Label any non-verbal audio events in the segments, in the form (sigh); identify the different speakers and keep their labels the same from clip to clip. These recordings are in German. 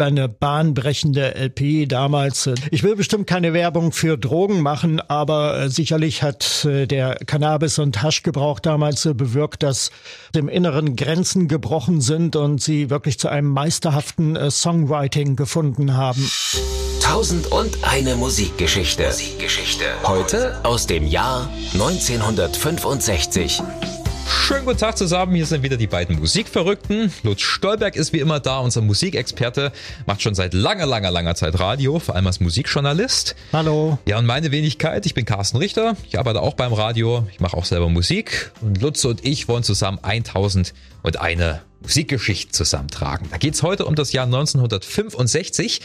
Speaker 1: Eine bahnbrechende LP damals. Ich will bestimmt keine Werbung für Drogen machen, aber äh, sicherlich hat äh, der Cannabis- und Haschgebrauch damals äh, bewirkt, dass dem Inneren Grenzen gebrochen sind und sie wirklich zu einem meisterhaften Songwriting gefunden haben.
Speaker 2: Tausend und eine Musikgeschichte. Musikgeschichte. Heute aus dem Jahr 1965.
Speaker 3: Schönen guten Tag zusammen, hier sind wieder die beiden Musikverrückten. Lutz Stolberg ist wie immer da, unser Musikexperte, macht schon seit langer, langer, langer Zeit Radio, vor allem als Musikjournalist.
Speaker 1: Hallo.
Speaker 3: Ja, und meine Wenigkeit, ich bin Carsten Richter, ich arbeite auch beim Radio, ich mache auch selber Musik und Lutz und ich wollen zusammen 1000 und eine Musikgeschichte zusammentragen. Da geht's heute um das Jahr 1965.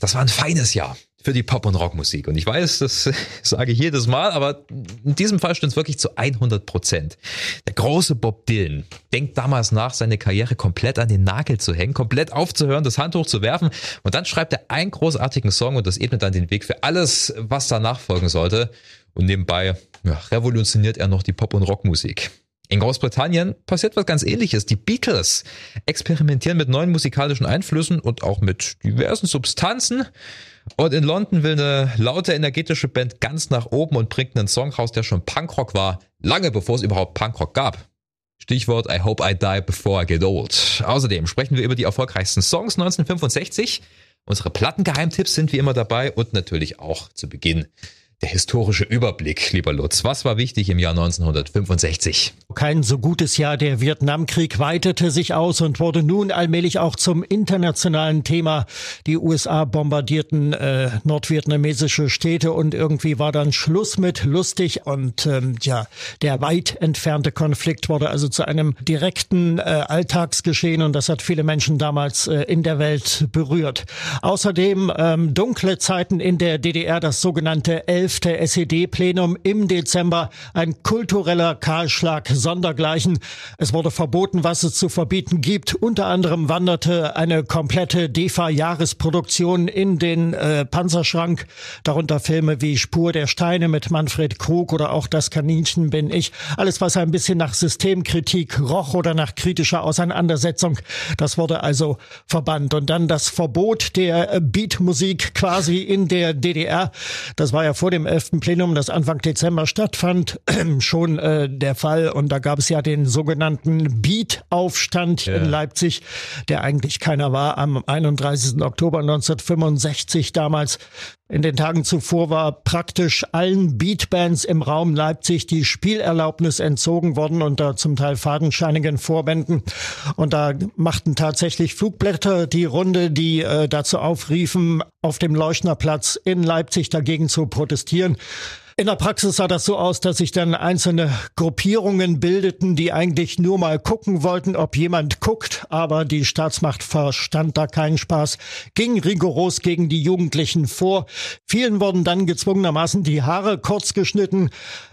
Speaker 3: Das war ein feines Jahr für die Pop- und Rockmusik. Und ich weiß, das (laughs) sage ich jedes Mal, aber in diesem Fall stimmt es wirklich zu 100 Prozent. Der große Bob Dylan denkt damals nach, seine Karriere komplett an den Nagel zu hängen, komplett aufzuhören, das Handtuch zu werfen. Und dann schreibt er einen großartigen Song und das ebnet dann den Weg für alles, was danach folgen sollte. Und nebenbei ja, revolutioniert er noch die Pop- und Rockmusik. In Großbritannien passiert was ganz ähnliches. Die Beatles experimentieren mit neuen musikalischen Einflüssen und auch mit diversen Substanzen. Und in London will eine laute, energetische Band ganz nach oben und bringt einen Song raus, der schon Punkrock war, lange bevor es überhaupt Punkrock gab. Stichwort I Hope I Die Before I Get Old. Außerdem sprechen wir über die erfolgreichsten Songs 1965. Unsere Plattengeheimtipps sind wie immer dabei und natürlich auch zu Beginn der historische Überblick, lieber Lutz. Was war wichtig im Jahr 1965?
Speaker 1: Kein so gutes Jahr. Der Vietnamkrieg weitete sich aus und wurde nun allmählich auch zum internationalen Thema. Die USA bombardierten äh, nordvietnamesische Städte und irgendwie war dann Schluss mit lustig und ähm, ja, der weit entfernte Konflikt wurde also zu einem direkten äh, Alltagsgeschehen und das hat viele Menschen damals äh, in der Welt berührt. Außerdem ähm, dunkle Zeiten in der DDR, das sogenannte 11 11. SED-Plenum im Dezember ein kultureller Kahlschlag sondergleichen. Es wurde verboten, was es zu verbieten gibt. Unter anderem wanderte eine komplette DEFA-Jahresproduktion in den äh, Panzerschrank, darunter Filme wie Spur der Steine mit Manfred Krug oder auch Das Kaninchen bin ich. Alles, was ein bisschen nach Systemkritik roch oder nach kritischer Auseinandersetzung, das wurde also verbannt. Und dann das Verbot der äh, Beatmusik quasi in der DDR. Das war ja vor dem dem 11. Plenum, das Anfang Dezember stattfand, (clears throat) schon äh, der Fall. Und da gab es ja den sogenannten Beat-Aufstand ja. in Leipzig, der eigentlich keiner war, am 31. Oktober 1965 damals. In den Tagen zuvor war praktisch allen Beatbands im Raum Leipzig die Spielerlaubnis entzogen worden unter zum Teil fadenscheinigen Vorbänden. Und da machten tatsächlich Flugblätter die Runde, die äh, dazu aufriefen, auf dem Leuchnerplatz in Leipzig dagegen zu protestieren. In der Praxis sah das so aus, dass sich dann einzelne Gruppierungen bildeten, die eigentlich nur mal gucken wollten, ob jemand guckt, aber die Staatsmacht verstand da keinen Spaß, ging rigoros gegen die Jugendlichen vor. Vielen wurden dann gezwungenermaßen die Haare kurz geschnitten.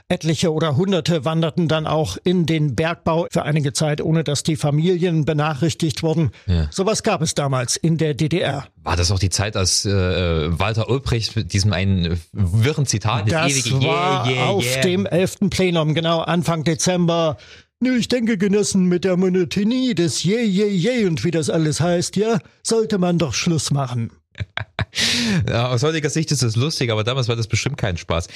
Speaker 1: Etliche oder Hunderte wanderten dann auch in den Bergbau für einige Zeit, ohne dass die Familien benachrichtigt wurden. Ja. Sowas gab es damals in der DDR.
Speaker 3: War das auch die Zeit, als äh, Walter Ulbricht mit diesem einen wirren Zitat,
Speaker 1: das ewige war yeah, yeah, auf yeah. dem 11. Plenum, genau Anfang Dezember. Nö, ich denke, Genossen, mit der Monotonie des Je, Je, Je und wie das alles heißt, ja, sollte man doch Schluss machen. (laughs)
Speaker 3: ja, aus heutiger Sicht ist das lustig, aber damals war das bestimmt kein Spaß.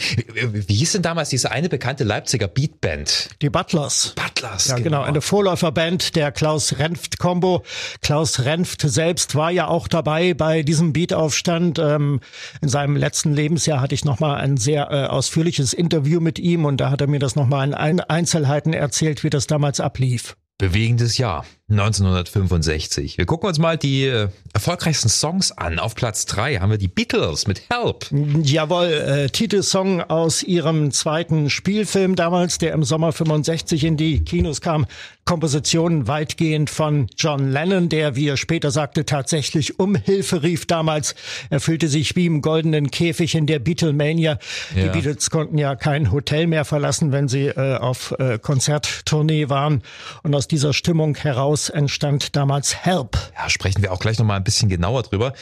Speaker 3: Wie hieß denn damals diese eine bekannte Leipziger Beatband?
Speaker 1: Die Butlers.
Speaker 3: Butlers,
Speaker 1: ja, genau. genau. Eine Vorläuferband der Klaus-Renft-Kombo. Klaus Renft selbst war ja auch dabei bei diesem Beataufstand. Ähm, in seinem letzten Lebensjahr hatte ich nochmal ein sehr äh, ausführliches Interview mit ihm und da hat er mir das nochmal in Einzelheiten erzählt, wie das damals ablief.
Speaker 3: Bewegendes Jahr. 1965. Wir gucken uns mal die äh, erfolgreichsten Songs an. Auf Platz drei haben wir die Beatles mit Help.
Speaker 1: Jawohl, äh, Titelsong aus ihrem zweiten Spielfilm damals, der im Sommer 65 in die Kinos kam. Komposition weitgehend von John Lennon, der, wie er später sagte, tatsächlich um Hilfe rief damals. Er fühlte sich wie im goldenen Käfig in der Beatlemania. Ja. Die Beatles konnten ja kein Hotel mehr verlassen, wenn sie äh, auf äh, Konzerttournee waren. Und aus dieser Stimmung heraus entstand damals Help.
Speaker 3: Ja, sprechen wir auch gleich nochmal ein bisschen genauer drüber.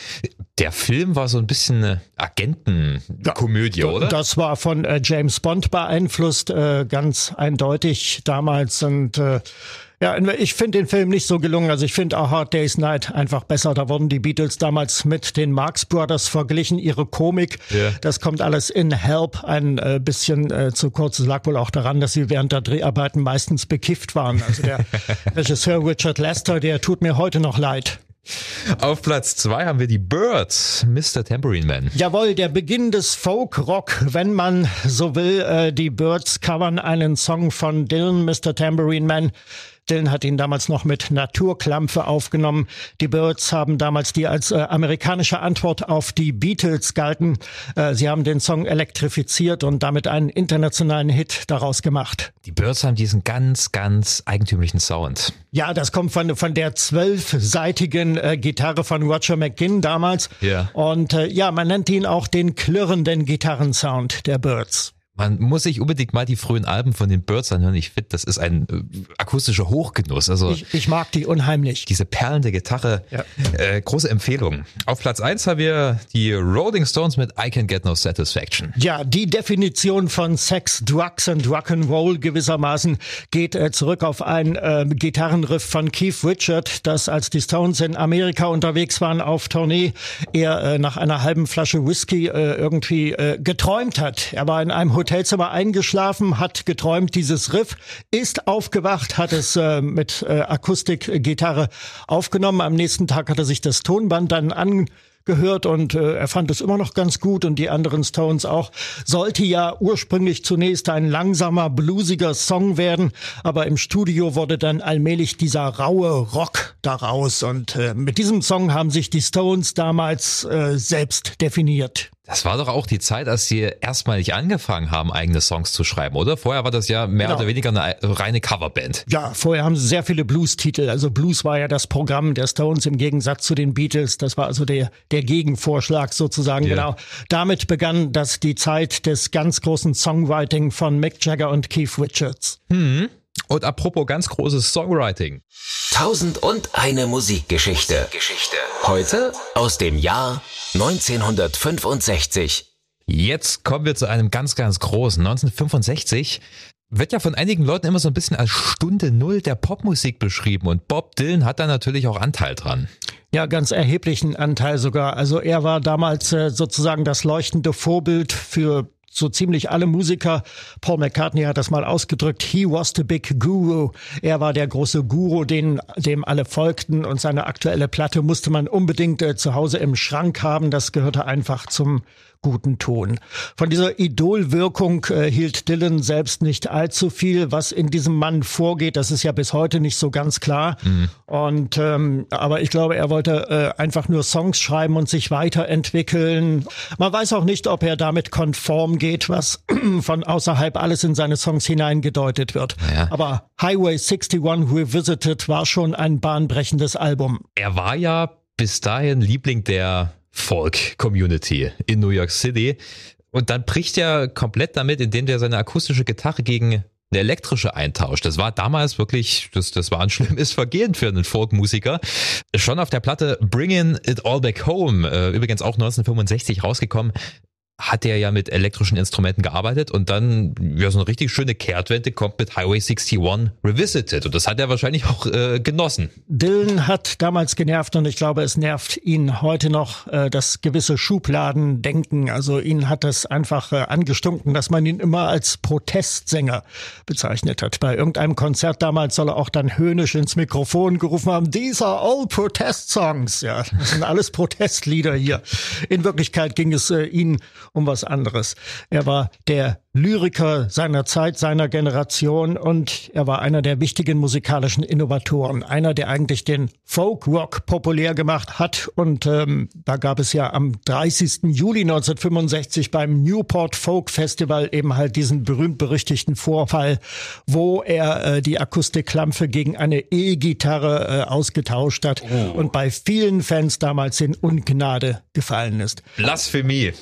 Speaker 3: Der Film war so ein bisschen eine Agentenkomödie, ja, oder?
Speaker 1: Das war von äh, James Bond beeinflusst, äh, ganz eindeutig damals und äh, Ja, ich finde den Film nicht so gelungen. Also ich finde A Hard Day's Night einfach besser. Da wurden die Beatles damals mit den Marx Brothers verglichen. Ihre Komik, yeah. das kommt alles in Help ein äh, bisschen äh, zu kurz. Es lag wohl auch daran, dass sie während der Dreharbeiten meistens bekifft waren. Also der (laughs) Regisseur Richard Lester, der tut mir heute noch leid.
Speaker 3: Auf Platz zwei haben wir die Birds, Mr. Tambourine Man.
Speaker 1: Jawohl, der Beginn des Folk-Rock, wenn man so will. Äh, die Birds covern einen Song von Dylan, Mr. Tambourine Man. Dylan hat ihn damals noch mit Naturklampfe aufgenommen. Die Birds haben damals die als äh, amerikanische Antwort auf die Beatles galten. Äh, sie haben den Song elektrifiziert und damit einen internationalen Hit daraus gemacht.
Speaker 3: Die Birds haben diesen ganz, ganz eigentümlichen Sound.
Speaker 1: Ja, das kommt von, von der zwölfseitigen äh, Gitarre von Roger McGinn damals. Ja. Und äh, ja, man nennt ihn auch den klirrenden Gitarrensound der Birds.
Speaker 3: Man muss sich unbedingt mal die frühen Alben von den Birds anhören. Ich finde, das ist ein äh, akustischer Hochgenuss. Also
Speaker 1: ich, ich, mag die unheimlich.
Speaker 3: Diese perlende Gitarre, ja. äh, große Empfehlung. Auf Platz eins haben wir die Rolling Stones mit I Can Get No Satisfaction.
Speaker 1: Ja, die Definition von Sex, Drugs and Rock'n'Roll gewissermaßen geht äh, zurück auf ein äh, Gitarrenriff von Keith Richard, das als die Stones in Amerika unterwegs waren auf Tournee, er äh, nach einer halben Flasche Whisky äh, irgendwie äh, geträumt hat. Er war in einem Hotelzimmer eingeschlafen, hat geträumt, dieses Riff, ist aufgewacht, hat es äh, mit äh, Akustikgitarre aufgenommen. Am nächsten Tag hat er sich das Tonband dann an gehört und äh, er fand es immer noch ganz gut und die anderen Stones auch. Sollte ja ursprünglich zunächst ein langsamer, bluesiger Song werden, aber im Studio wurde dann allmählich dieser raue Rock daraus und äh, mit diesem Song haben sich die Stones damals äh, selbst definiert.
Speaker 3: Das war doch auch die Zeit, als sie erstmalig angefangen haben, eigene Songs zu schreiben, oder? Vorher war das ja mehr genau. oder weniger eine reine Coverband.
Speaker 1: Ja, vorher haben sie sehr viele Blues-Titel. Also Blues war ja das Programm der Stones im Gegensatz zu den Beatles. Das war also der, der Gegenvorschlag sozusagen. Yeah. Genau. Damit begann das die Zeit des ganz großen Songwriting von Mick Jagger und Keith Richards.
Speaker 3: Hm. Und apropos ganz großes Songwriting.
Speaker 2: Tausend und eine Musikgeschichte. Geschichte. Heute aus dem Jahr 1965.
Speaker 3: Jetzt kommen wir zu einem ganz, ganz großen. 1965 wird ja von einigen Leuten immer so ein bisschen als Stunde Null der Popmusik beschrieben und Bob Dylan hat da natürlich auch Anteil dran.
Speaker 1: Ja, ganz erheblichen Anteil sogar. Also er war damals äh, sozusagen das leuchtende Vorbild für so ziemlich alle Musiker. Paul McCartney hat das mal ausgedrückt. He was the big guru. Er war der große Guru, den, dem alle folgten und seine aktuelle Platte musste man unbedingt äh, zu Hause im Schrank haben. Das gehörte einfach zum guten Ton. Von dieser Idolwirkung äh, hielt Dylan selbst nicht allzu viel. Was in diesem Mann vorgeht, das ist ja bis heute nicht so ganz klar. Mhm. Und ähm, aber ich glaube, er wollte äh, einfach nur Songs schreiben und sich weiterentwickeln. Man weiß auch nicht, ob er damit konform geht, was (clears throat) von außerhalb alles in seine Songs hineingedeutet wird. Ja. Aber Highway 61 Revisited war schon ein bahnbrechendes Album.
Speaker 3: Er war ja bis dahin Liebling der Folk-Community in New York City. Und dann bricht er komplett damit, indem er seine akustische Gitarre gegen eine elektrische eintauscht. Das war damals wirklich, das, das war ein schlimmes (laughs) Vergehen für einen Folkmusiker. Schon auf der Platte Bringing It All Back Home, äh, übrigens auch 1965 rausgekommen, hat er ja mit elektrischen Instrumenten gearbeitet und dann ja so eine richtig schöne Kehrtwende kommt mit Highway 61 Revisited und das hat er wahrscheinlich auch äh, genossen.
Speaker 1: Dylan hat damals genervt und ich glaube, es nervt ihn heute noch äh, das gewisse Schubladendenken. Also ihn hat es einfach äh, angestunken, dass man ihn immer als Protestsänger bezeichnet hat. Bei irgendeinem Konzert damals soll er auch dann höhnisch ins Mikrofon gerufen haben, these are all protest songs. Ja, das sind alles Protestlieder hier. In Wirklichkeit ging es äh, ihn um was anderes. Er war der Lyriker seiner Zeit, seiner Generation und er war einer der wichtigen musikalischen Innovatoren, einer, der eigentlich den Folk Rock populär gemacht hat und ähm, da gab es ja am 30. Juli 1965 beim Newport Folk Festival eben halt diesen berühmt-berüchtigten Vorfall, wo er äh, die Akustikklampe gegen eine E-Gitarre äh, ausgetauscht hat oh. und bei vielen Fans damals in Ungnade gefallen ist.
Speaker 3: Blasphemie.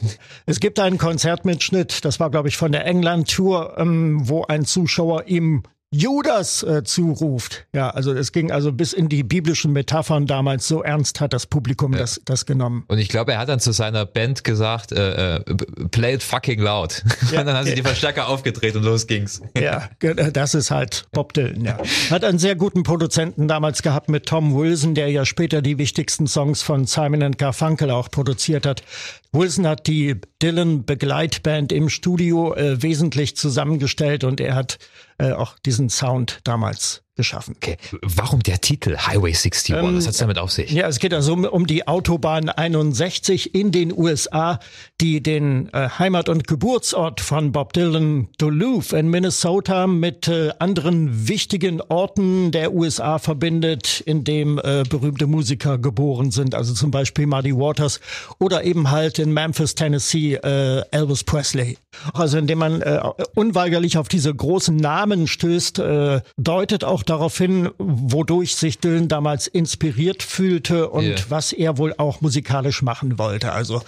Speaker 1: Es gibt einen Konzertmitschnitt, das war glaube ich von der England-Tour, ähm, wo ein Zuschauer ihm Judas äh, zuruft. Ja, also es ging also bis in die biblischen Metaphern damals. So ernst hat das Publikum ja. das, das genommen.
Speaker 3: Und ich glaube, er hat dann zu seiner Band gesagt, äh, äh, play it fucking loud. (laughs) Ja, und dann haben sie die Verstärker aufgedreht und los ging's.
Speaker 1: Ja, das ist halt Bob Dylan. Ja. Hat einen sehr guten Produzenten damals gehabt mit Tom Wilson, der ja später die wichtigsten Songs von Simon Garfunkel auch produziert hat. Wilson hat die Dylan Begleitband im Studio äh, wesentlich zusammengestellt und er hat äh, auch diesen Sound damals geschaffen.
Speaker 3: Okay. Warum der Titel Highway 61? Ähm, Was hat's damit auf sich?
Speaker 1: Ja, es geht also um, um die Autobahn 61 in den USA, die den äh, Heimat- und Geburtsort von Bob Dylan, Duluth in Minnesota, mit äh, anderen wichtigen Orten der USA verbindet, in dem äh, berühmte Musiker geboren sind. Also zum Beispiel Muddy Waters oder eben halt in Memphis, Tennessee, äh, Elvis Presley. Also indem man äh, unweigerlich auf diese großen Namen stößt, äh, deutet auch darauf hin, wodurch sich Dylan damals inspiriert fühlte und yeah. was er wohl auch musikalisch machen wollte. Also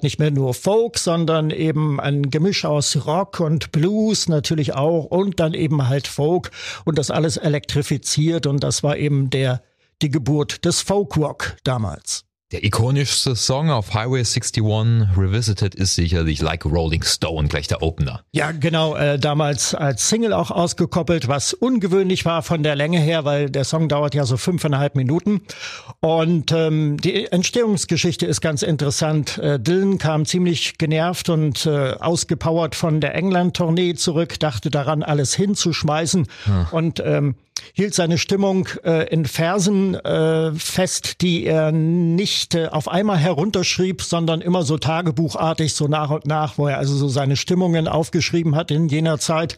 Speaker 1: nicht mehr nur Folk, sondern eben ein Gemisch aus Rock und Blues natürlich auch und dann eben halt Folk und das alles elektrifiziert und das war eben der die Geburt des Folkrock damals.
Speaker 3: Der ikonischste Song auf Highway 61 Revisited ist sicherlich Like a Rolling Stone, gleich der Opener.
Speaker 1: Ja, genau, äh, damals als Single auch ausgekoppelt, was ungewöhnlich war von der Länge her, weil der Song dauert ja so fünfeinhalb Minuten. Und ähm, die Entstehungsgeschichte ist ganz interessant. Äh, Dylan kam ziemlich genervt und äh, ausgepowert von der England-Tournee zurück, dachte daran, alles hinzuschmeißen. Hm. Und ähm, hielt seine Stimmung äh, in Versen äh, fest, die er nicht äh, auf einmal herunterschrieb, sondern immer so tagebuchartig, so nach und nach, wo er also so seine Stimmungen aufgeschrieben hat in jener Zeit.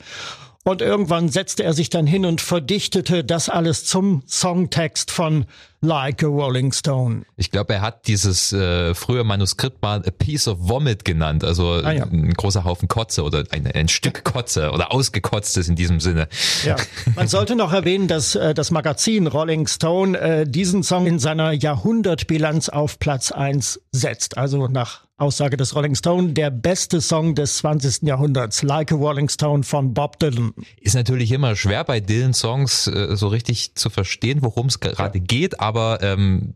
Speaker 1: Und irgendwann setzte er sich dann hin und verdichtete das alles zum Songtext von Like a Rolling Stone.
Speaker 3: Ich glaube, er hat dieses äh, frühe Manuskript mal A Piece of Vomit genannt, also ah, ja. ein großer Haufen Kotze oder ein, ein Stück Kotze oder ausgekotztes in diesem Sinne.
Speaker 1: Ja, man sollte noch erwähnen, dass äh, das Magazin Rolling Stone äh, diesen Song in seiner Jahrhundertbilanz auf Platz eins setzt, also nach Aussage des Rolling Stone, der beste Song des 20. Jahrhunderts, Like a Rolling Stone von Bob Dylan.
Speaker 3: Ist natürlich immer schwer bei Dylan-Songs äh, so richtig zu verstehen, worum es gerade ja. geht, aber ähm,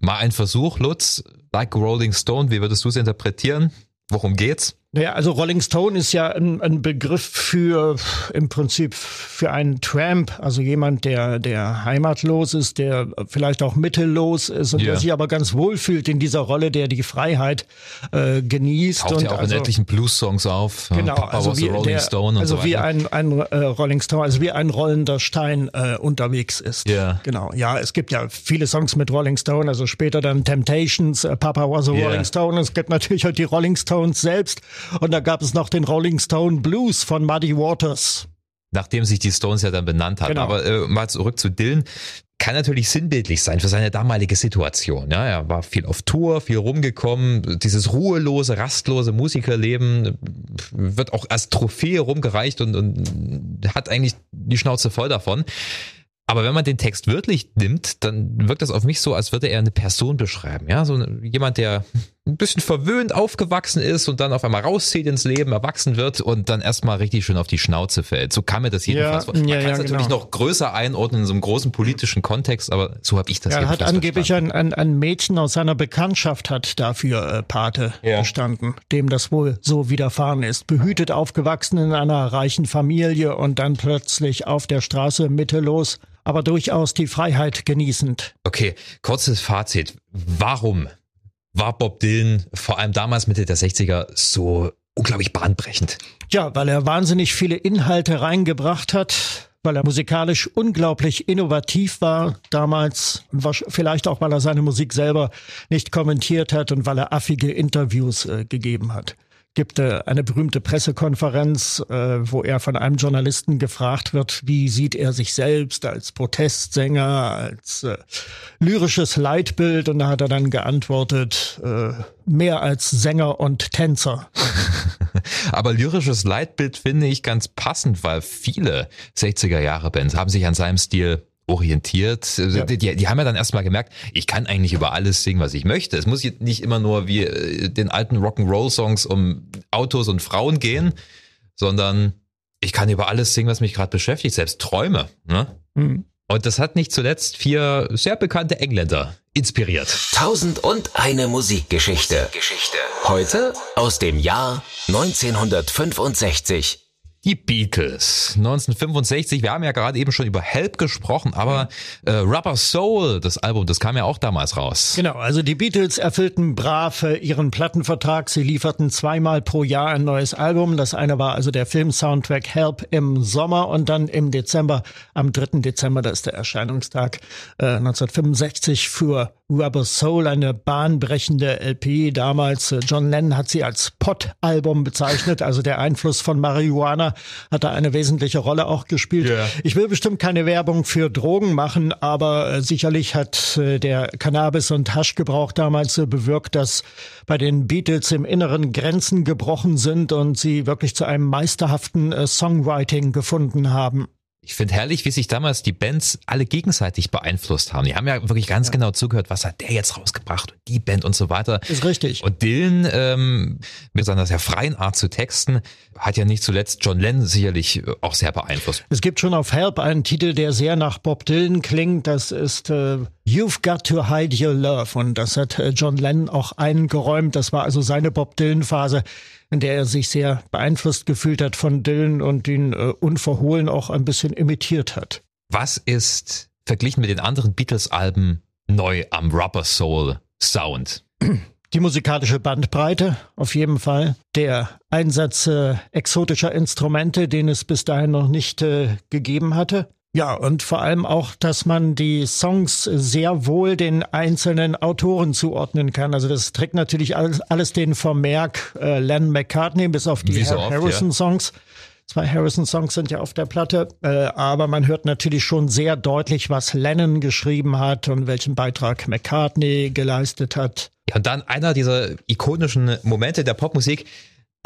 Speaker 3: mal ein Versuch, Lutz, Like Rolling Stone, wie würdest du es interpretieren? Worum geht's?
Speaker 1: Naja, also Rolling Stone ist ja ein, ein, Begriff für im Prinzip für einen Tramp, also jemand, der, der heimatlos ist, der vielleicht auch mittellos ist und yeah. der sich aber ganz wohl fühlt in dieser Rolle, der die Freiheit äh, genießt.
Speaker 3: Taucht
Speaker 1: und
Speaker 3: ja auch
Speaker 1: also,
Speaker 3: in etlichen Blues-Songs auf.
Speaker 1: Genau, Papa also wie, Rolling der, Stone und also so wie ein, ein äh, Rolling Stone, also wie ein rollender Stein äh, unterwegs ist. Ja. Yeah. Genau. Ja, es gibt ja viele Songs mit Rolling Stone, also später dann Temptations, äh, Papa was a yeah. Rolling Stone. Es gibt natürlich auch die Rolling Stones selbst. Und da gab es noch den Rolling Stone Blues von Muddy Waters.
Speaker 3: Nachdem sich die Stones ja dann benannt hatten. Genau. Aber äh, mal zurück zu Dylan. Kann natürlich sinnbildlich sein für seine damalige Situation. Ja, er war viel auf Tour, viel rumgekommen. Dieses ruhelose, rastlose Musikerleben wird auch als Trophäe rumgereicht und, und hat eigentlich die Schnauze voll davon. Aber wenn man den Text wörtlich nimmt, dann wirkt das auf mich so, als würde er eine Person beschreiben. Ja, so jemand, der ein bisschen verwöhnt aufgewachsen ist und dann auf einmal rauszieht ins Leben, erwachsen wird und dann erstmal richtig schön auf die Schnauze fällt. So kam mir das jedenfalls vor. Man ja, kann es ja, natürlich genau. noch größer einordnen in so einem großen politischen Kontext, aber so habe ich das
Speaker 1: ja, Er hat angeblich ein, ein, ein, Mädchen aus seiner Bekanntschaft hat dafür äh, Pate ja. gestanden, dem das wohl so widerfahren ist. Behütet aufgewachsen in einer reichen Familie und dann plötzlich auf der Straße mittellos aber durchaus die Freiheit genießend.
Speaker 3: Okay, kurzes Fazit. Warum war Bob Dylan vor allem damals Mitte der 60er so unglaublich bahnbrechend?
Speaker 1: Ja, weil er wahnsinnig viele Inhalte reingebracht hat, weil er musikalisch unglaublich innovativ war damals vielleicht auch, weil er seine Musik selber nicht kommentiert hat und weil er affige Interviews äh, gegeben hat gibt äh, eine berühmte Pressekonferenz, äh, wo er von einem Journalisten gefragt wird, wie sieht er sich selbst als Protestsänger, als äh, lyrisches Leitbild. Und da hat er dann geantwortet, mehr als Sänger und Tänzer. (laughs)
Speaker 3: Aber lyrisches Leitbild finde ich ganz passend, weil viele 60er Jahre Bands haben sich an seinem Stil orientiert. Ja. Die, die, haben ja dann erstmal gemerkt, ich kann eigentlich über alles singen, was ich möchte. Es muss nicht immer nur wie äh, den alten Rock'n'Roll-Songs um Autos und Frauen gehen, sondern Ich kann über alles singen, was mich gerade beschäftigt, selbst Träume. Ne? Mhm. Und das hat nicht zuletzt vier sehr bekannte Engländer inspiriert.
Speaker 2: Tausend und eine Musikgeschichte. Heute aus dem Jahr 1965.
Speaker 3: Die Beatles 1965. Wir haben ja gerade eben schon über Help gesprochen, aber äh, Rubber Soul, das Album, das kam ja auch damals raus.
Speaker 1: Genau, also die Beatles erfüllten brav äh, ihren Plattenvertrag. Sie lieferten zweimal pro Jahr ein neues Album. Das eine war also der Film-Soundtrack Help im Sommer und dann im Dezember, am 3. Dezember, das ist der Erscheinungstag äh, 1965 für Rubber Soul, eine bahnbrechende LP. Damals, äh, John Lennon hat sie als Pot-Album bezeichnet, also der Einfluss von Marihuana hat da eine wesentliche Rolle auch gespielt. Yeah. Ich will bestimmt keine Werbung für Drogen machen, aber äh, sicherlich hat äh, der Cannabis- und Haschgebrauch damals bewirkt, dass bei den Beatles im Inneren Grenzen gebrochen sind und sie wirklich zu einem meisterhaften Songwriting gefunden haben.
Speaker 3: Ich finde herrlich, wie sich damals die Bands alle gegenseitig beeinflusst haben. Die haben ja wirklich ganz ja. genau zugehört, was hat der jetzt rausgebracht und die Band und so weiter.
Speaker 1: Ist richtig.
Speaker 3: Und Dylan ähm, mit seiner sehr freien Art zu texten hat ja nicht zuletzt John Lennon sicherlich äh, auch sehr beeinflusst.
Speaker 1: Es gibt schon auf Help einen Titel, der sehr nach Bob Dylan klingt. Das ist äh, You've Got to Hide Your Love und das hat äh, John Lennon auch eingeräumt. Das war also seine Bob Dylan Phase in der er sich sehr beeinflusst gefühlt hat von Dylan und ihn äh, unverhohlen auch ein bisschen imitiert hat.
Speaker 3: Was ist verglichen mit den anderen Beatles-Alben neu am Rubber Soul Sound?
Speaker 1: Die musikalische Bandbreite auf jeden Fall. Der Einsatz äh, exotischer Instrumente, den es bis dahin noch nicht äh, gegeben hatte. Ja, und vor allem auch, dass man die Songs sehr wohl den einzelnen Autoren zuordnen kann. Also das trägt natürlich alles, alles den Vermerk äh, Len McCartney bis auf die so Harrison-Songs. Ja. Zwei Harrison-Songs sind ja auf der Platte, äh, aber man hört natürlich schon sehr deutlich, was Lennon geschrieben hat und welchen Beitrag McCartney geleistet hat.
Speaker 3: Ja, und dann einer dieser ikonischen Momente der Popmusik,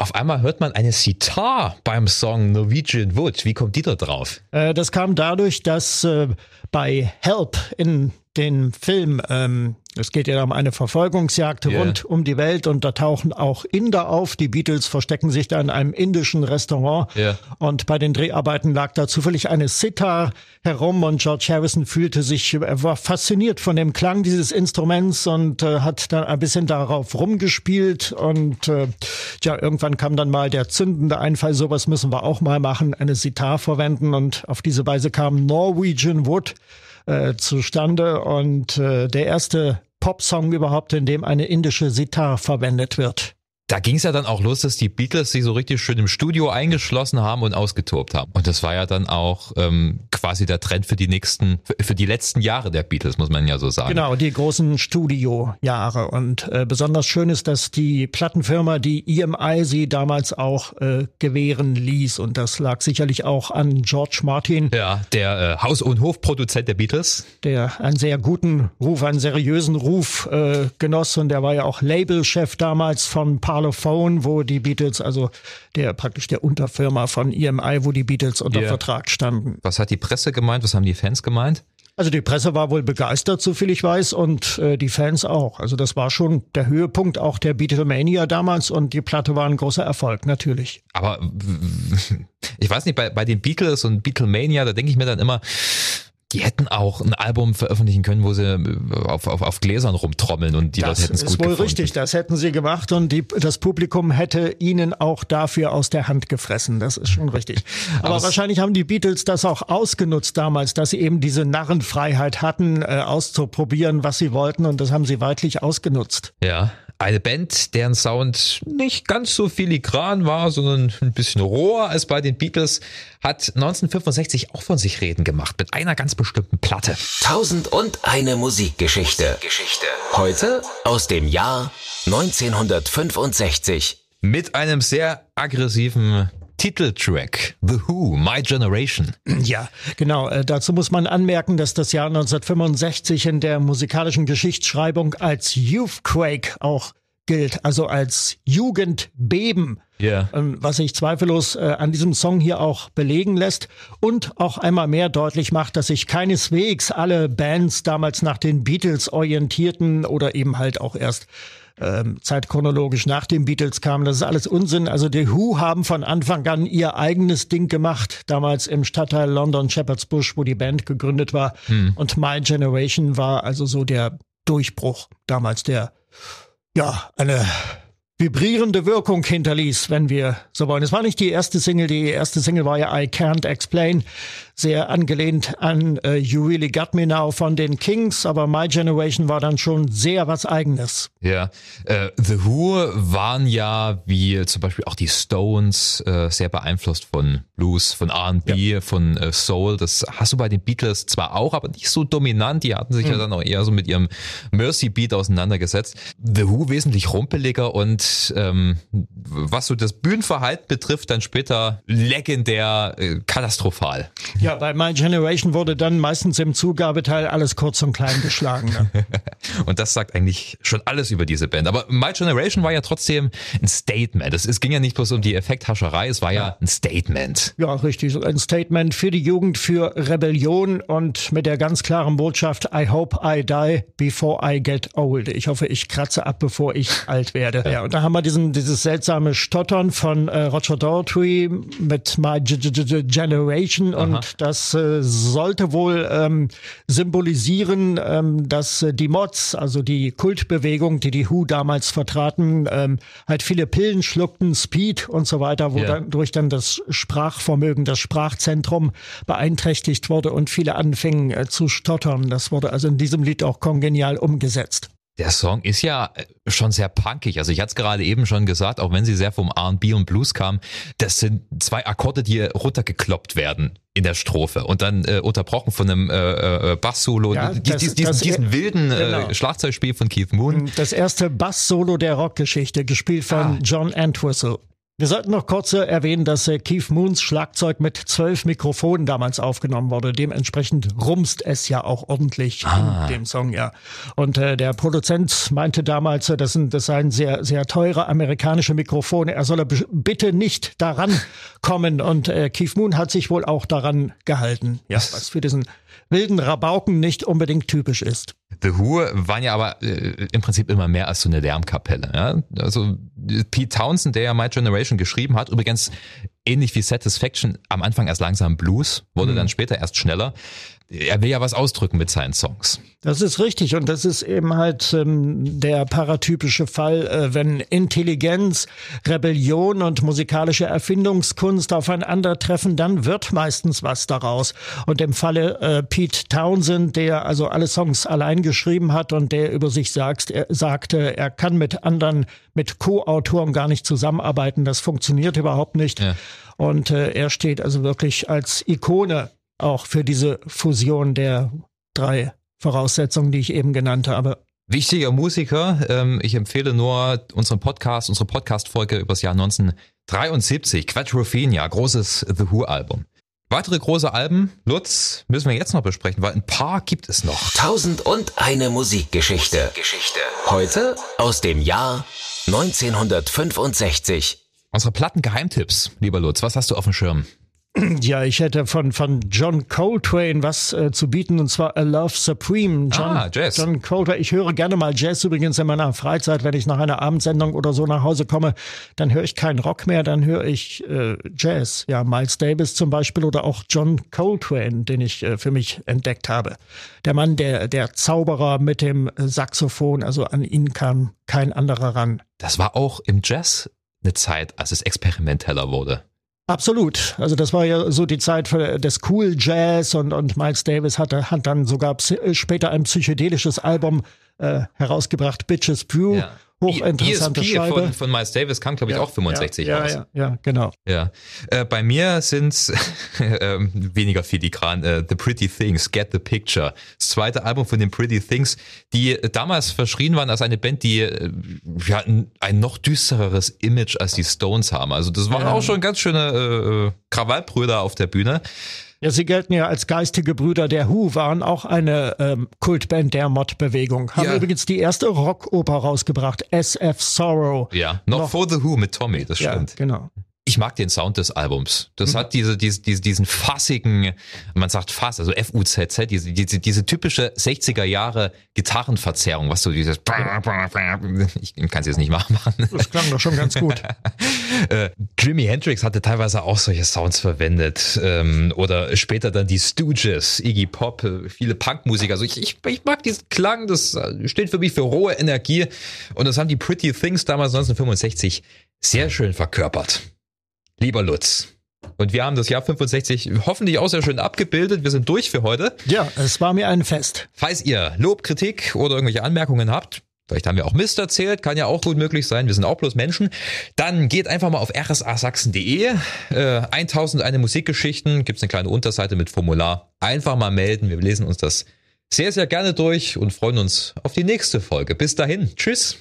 Speaker 3: auf einmal hört man eine Sitar beim Song Norwegian Wood. Wie kommt die da drauf?
Speaker 1: Äh, das kam dadurch, dass äh, bei Help in den Film ähm, es geht ja um eine Verfolgungsjagd yeah. rund um die Welt und da tauchen auch Inder auf. Die Beatles verstecken sich da in einem indischen Restaurant yeah. und bei den Dreharbeiten lag da zufällig eine Sitar herum und George Harrison fühlte sich, er war fasziniert von dem Klang dieses Instruments und äh, hat dann ein bisschen darauf rumgespielt und äh, ja, irgendwann kam dann mal der zündende Einfall, sowas müssen wir auch mal machen, eine Sitar verwenden und auf diese Weise kam Norwegian Wood äh, zustande und äh, der erste Popsong überhaupt, in dem eine indische Sitar verwendet wird.
Speaker 3: Da ging es ja dann auch los, dass die Beatles sich so richtig schön im Studio eingeschlossen haben und ausgetobt haben. Und das war ja dann auch ähm, quasi der Trend für die nächsten, für die letzten Jahre der Beatles, muss man ja so sagen.
Speaker 1: Genau, die großen Studiojahre. Und äh, besonders schön ist, dass die Plattenfirma, die EMI, sie damals auch äh, gewähren ließ. Und das lag sicherlich auch an George Martin.
Speaker 3: Ja, der äh, Haus- und Hofproduzent der Beatles.
Speaker 1: Der einen sehr guten Ruf, einen seriösen Ruf äh, genoss. Und der war ja auch Labelchef damals von Parlophone Parlophone, wo die Beatles, also der praktisch der Unterfirma von EMI, wo die Beatles unter yeah. Vertrag standen.
Speaker 3: Was hat die Presse gemeint? Was haben die Fans gemeint?
Speaker 1: Also die Presse war wohl begeistert, so viel ich weiß, und äh, die Fans auch. Also das war schon der Höhepunkt auch der Beatlemania damals und die Platte war ein großer Erfolg, natürlich.
Speaker 3: Aber ich weiß nicht, bei, bei den Beatles und Beatlemania, da denke ich mir dann immer, die hätten auch ein Album veröffentlichen können, wo sie äh, auf, auf, auf Gläsern rumtrommeln und die das hätten es gut gefunden.
Speaker 1: Das ist wohl richtig, das hätten sie gemacht und die, das Publikum hätte ihnen auch dafür aus der Hand gefressen. Das ist schon richtig. (laughs) Aber, Aber wahrscheinlich haben die Beatles das auch ausgenutzt damals, dass sie eben diese Narrenfreiheit hatten, äh, auszuprobieren, was sie wollten und das haben sie weitlich ausgenutzt.
Speaker 3: Ja, eine Band, deren Sound nicht ganz so filigran war, sondern ein bisschen roher als bei den Beatles, hat 1965 auch von sich reden gemacht mit einer ganz bestimmten Platte.
Speaker 2: Tausend und eine Musikgeschichte. Heute aus dem Jahr 1965.
Speaker 3: Mit einem sehr aggressiven Titeltrack The Who, My Generation.
Speaker 1: Ja, genau. Äh, dazu muss man anmerken, dass das Jahr 1965 in der musikalischen Geschichtsschreibung als Youthquake auch gilt, also als Jugendbeben. yeah. Ähm, was sich zweifellos äh, an diesem Song hier auch belegen lässt und auch einmal mehr deutlich macht, dass sich keineswegs alle Bands damals nach den Beatles orientierten oder eben halt auch erst ähm, zeitchronologisch nach den Beatles kamen. Das ist alles Unsinn. Also die Who haben von Anfang an ihr eigenes Ding gemacht, damals im Stadtteil London Shepherd's Bush, wo die Band gegründet war. Hm. Und My Generation war also so der Durchbruch damals, der ja eine vibrierende Wirkung hinterließ, wenn wir so wollen. Es war nicht die erste Single, die erste Single war ja I Can't Explain sehr angelehnt an uh, You Really Got Me Now von den Kings, aber My Generation war dann schon sehr was eigenes.
Speaker 3: Ja, äh, The Who waren ja wie zum Beispiel auch die Stones äh, sehr beeinflusst von Blues, von R&B, ja. von äh, Soul. Das hast du bei den Beatles zwar auch, aber nicht so dominant. Die hatten sich mhm. ja dann auch eher so mit ihrem Mercy Beat auseinandergesetzt. The Who wesentlich rumpeliger und ähm, was so das Bühnenverhalten betrifft, dann später legendär äh, katastrophal.
Speaker 1: Ja, bei My Generation wurde dann meistens im Zugabeteil alles kurz und klein geschlagen. Ne? (laughs)
Speaker 3: und das sagt eigentlich schon alles über diese Band. Aber My Generation war ja trotzdem ein Statement. Es, es ging ja nicht bloß um die Effekthascherei, es war ja, ja ein Statement.
Speaker 1: Ja, richtig. Ein Statement für die Jugend, für Rebellion und mit der ganz klaren Botschaft, I hope I die before I get old. Ich hoffe, ich kratze ab, bevor ich alt werde. Ja, und da haben wir diesen, dieses seltsame Stottern von äh, Roger Daltrey mit My G G G Generation Aha. und das äh, sollte wohl ähm, symbolisieren, ähm, dass äh, die Mods, also die Kultbewegung, die die Who damals vertraten, ähm, halt viele Pillen schluckten, Speed und so weiter, wodurch yeah. dann das Sprachvermögen, das Sprachzentrum beeinträchtigt wurde und viele anfingen äh, zu stottern. Das wurde also in diesem Lied auch kongenial umgesetzt.
Speaker 3: Der Song ist ja äh, schon sehr punkig. Also ich hatte es gerade eben schon gesagt, auch wenn sie sehr vom R&B und Blues kam, das sind zwei Akkorde, die runtergekloppt werden in der Strophe und dann äh, unterbrochen von einem äh, äh, Bass-Solo, ja, dies, dies, diesen, diesen wilden äh, genau. Schlagzeugspiel von Keith Moon.
Speaker 1: Das erste Bass-Solo der Rockgeschichte, gespielt von ah. John Entwistle. Wir sollten noch kurz erwähnen, dass äh, Keith Moons Schlagzeug mit zwölf Mikrofonen damals aufgenommen wurde. Dementsprechend rumst es ja auch ordentlich ah. in dem Song, ja. Und äh, der Produzent meinte damals, äh, das, sind, das seien sehr, sehr teure amerikanische Mikrofone. Er solle bitte nicht daran kommen. Und äh, Keith Moon hat sich wohl auch daran gehalten. Ja, was für diesen wilden Rabauken nicht unbedingt typisch ist.
Speaker 3: The Who waren ja aber äh, im Prinzip immer mehr als so eine Lärmkapelle. Ja? Also Pete Townsend, der ja My Generation geschrieben hat, übrigens ähnlich wie Satisfaction am Anfang erst langsam Blues, wurde mhm. dann später erst schneller er will ja was ausdrücken mit seinen Songs.
Speaker 1: Das ist richtig und das ist eben halt ähm, der paratypische Fall, äh, wenn Intelligenz, Rebellion und musikalische Erfindungskunst aufeinandertreffen, dann wird meistens was daraus. Und im Falle äh, Pete Townsend, der also alle Songs allein geschrieben hat und der über sich sagt, er sagte, er kann mit anderen, mit Co-Autoren gar nicht zusammenarbeiten, das funktioniert überhaupt nicht. Ja. Und äh, er steht also wirklich als Ikone auch für diese Fusion der drei Voraussetzungen, die ich eben genannt habe.
Speaker 3: Wichtiger Musiker. Ähm, ich empfehle nur unseren Podcast, unsere Podcast-Folge über das Jahr 1973, Quadrophenia, großes The Who-Album. Weitere große Alben, Lutz, müssen wir jetzt noch besprechen, weil ein paar gibt es noch.
Speaker 2: Tausend und eine Musikgeschichte. Geschichte. Heute aus dem Jahr 1965.
Speaker 3: Unsere Plattengeheimtipps, lieber Lutz, was hast du auf dem Schirm? (clears throat)
Speaker 1: Ja, ich hätte von, von John Coltrane was äh, zu bieten und zwar A Love Supreme. John,
Speaker 3: ah, Jazz.
Speaker 1: John Coltrane. Ich höre gerne mal Jazz übrigens in meiner Freizeit, wenn ich nach einer Abendsendung oder so nach Hause komme, dann höre ich keinen Rock mehr, dann höre ich äh, Jazz. Ja, Miles Davis zum Beispiel oder auch John Coltrane, den ich äh, für mich entdeckt habe. Der Mann, der, der Zauberer mit dem Saxophon, also an ihn kam kein anderer ran.
Speaker 3: Das war auch im Jazz eine Zeit, als es experimenteller wurde.
Speaker 1: Absolut. Also das war ja so die Zeit des Cool Jazz und, und Miles Davis hatte, hat dann sogar später ein psychedelisches Album äh, herausgebracht, Bitches Brew. Ja hochinteressante
Speaker 3: ESP Scheibe. Von, von Miles Davis kam, glaube ich, ja, auch 65
Speaker 1: ja,
Speaker 3: raus.
Speaker 1: Ja, ja, genau.
Speaker 3: Ja. Äh, bei mir sind (laughs) äh, weniger filigran äh, The Pretty Things, Get the Picture. Das zweite Album von den Pretty Things, die damals verschrien waren als eine Band, die äh, ja, ein noch düstereres Image als die Stones haben. Also das waren auch schon ganz schöne äh, Krawallbrüder auf der Bühne.
Speaker 1: Ja, sie gelten ja als geistige Brüder der Who, waren auch eine ähm, Kultband der Mod-Bewegung. Haben
Speaker 3: Ja.
Speaker 1: übrigens die erste Rockoper rausgebracht, SF Sorrow.
Speaker 3: Ja, noch,
Speaker 1: Noch-
Speaker 3: for the Who mit Tommy, das
Speaker 1: Ja,
Speaker 3: stimmt.
Speaker 1: genau.
Speaker 3: Ich mag den Sound des Albums. Das hat diese, diese, diese, diesen fassigen, man sagt Fass, also F-U-Z-Z, diese, diese, diese typische 60er Jahre Gitarrenverzerrung, was so dieses, (laughs) ich kann es jetzt nicht machen.
Speaker 1: Das klang doch schon ganz gut. (laughs)
Speaker 3: äh, Jimi Hendrix hatte teilweise auch solche Sounds verwendet. Ähm, oder später dann die Stooges, Iggy Pop, äh, viele Punkmusiker. Also ich, ich, ich mag diesen Klang, das äh, steht für mich für rohe Energie. Und das haben die Pretty Things damals 1965 sehr schön verkörpert. Lieber Lutz. Und wir haben das Jahr 65 hoffentlich auch sehr schön abgebildet. Wir sind durch für heute.
Speaker 1: Ja, es war mir ein Fest.
Speaker 3: Falls ihr Lob, Kritik oder irgendwelche Anmerkungen habt, vielleicht haben wir auch Mist erzählt, kann ja auch gut möglich sein, wir sind auch bloß Menschen, dann geht einfach mal auf rsasachsen.de, äh, 1001 Musikgeschichten, gibt's eine kleine Unterseite mit Formular, einfach mal melden, wir lesen uns das sehr, sehr gerne durch und freuen uns auf die nächste Folge. Bis dahin, tschüss.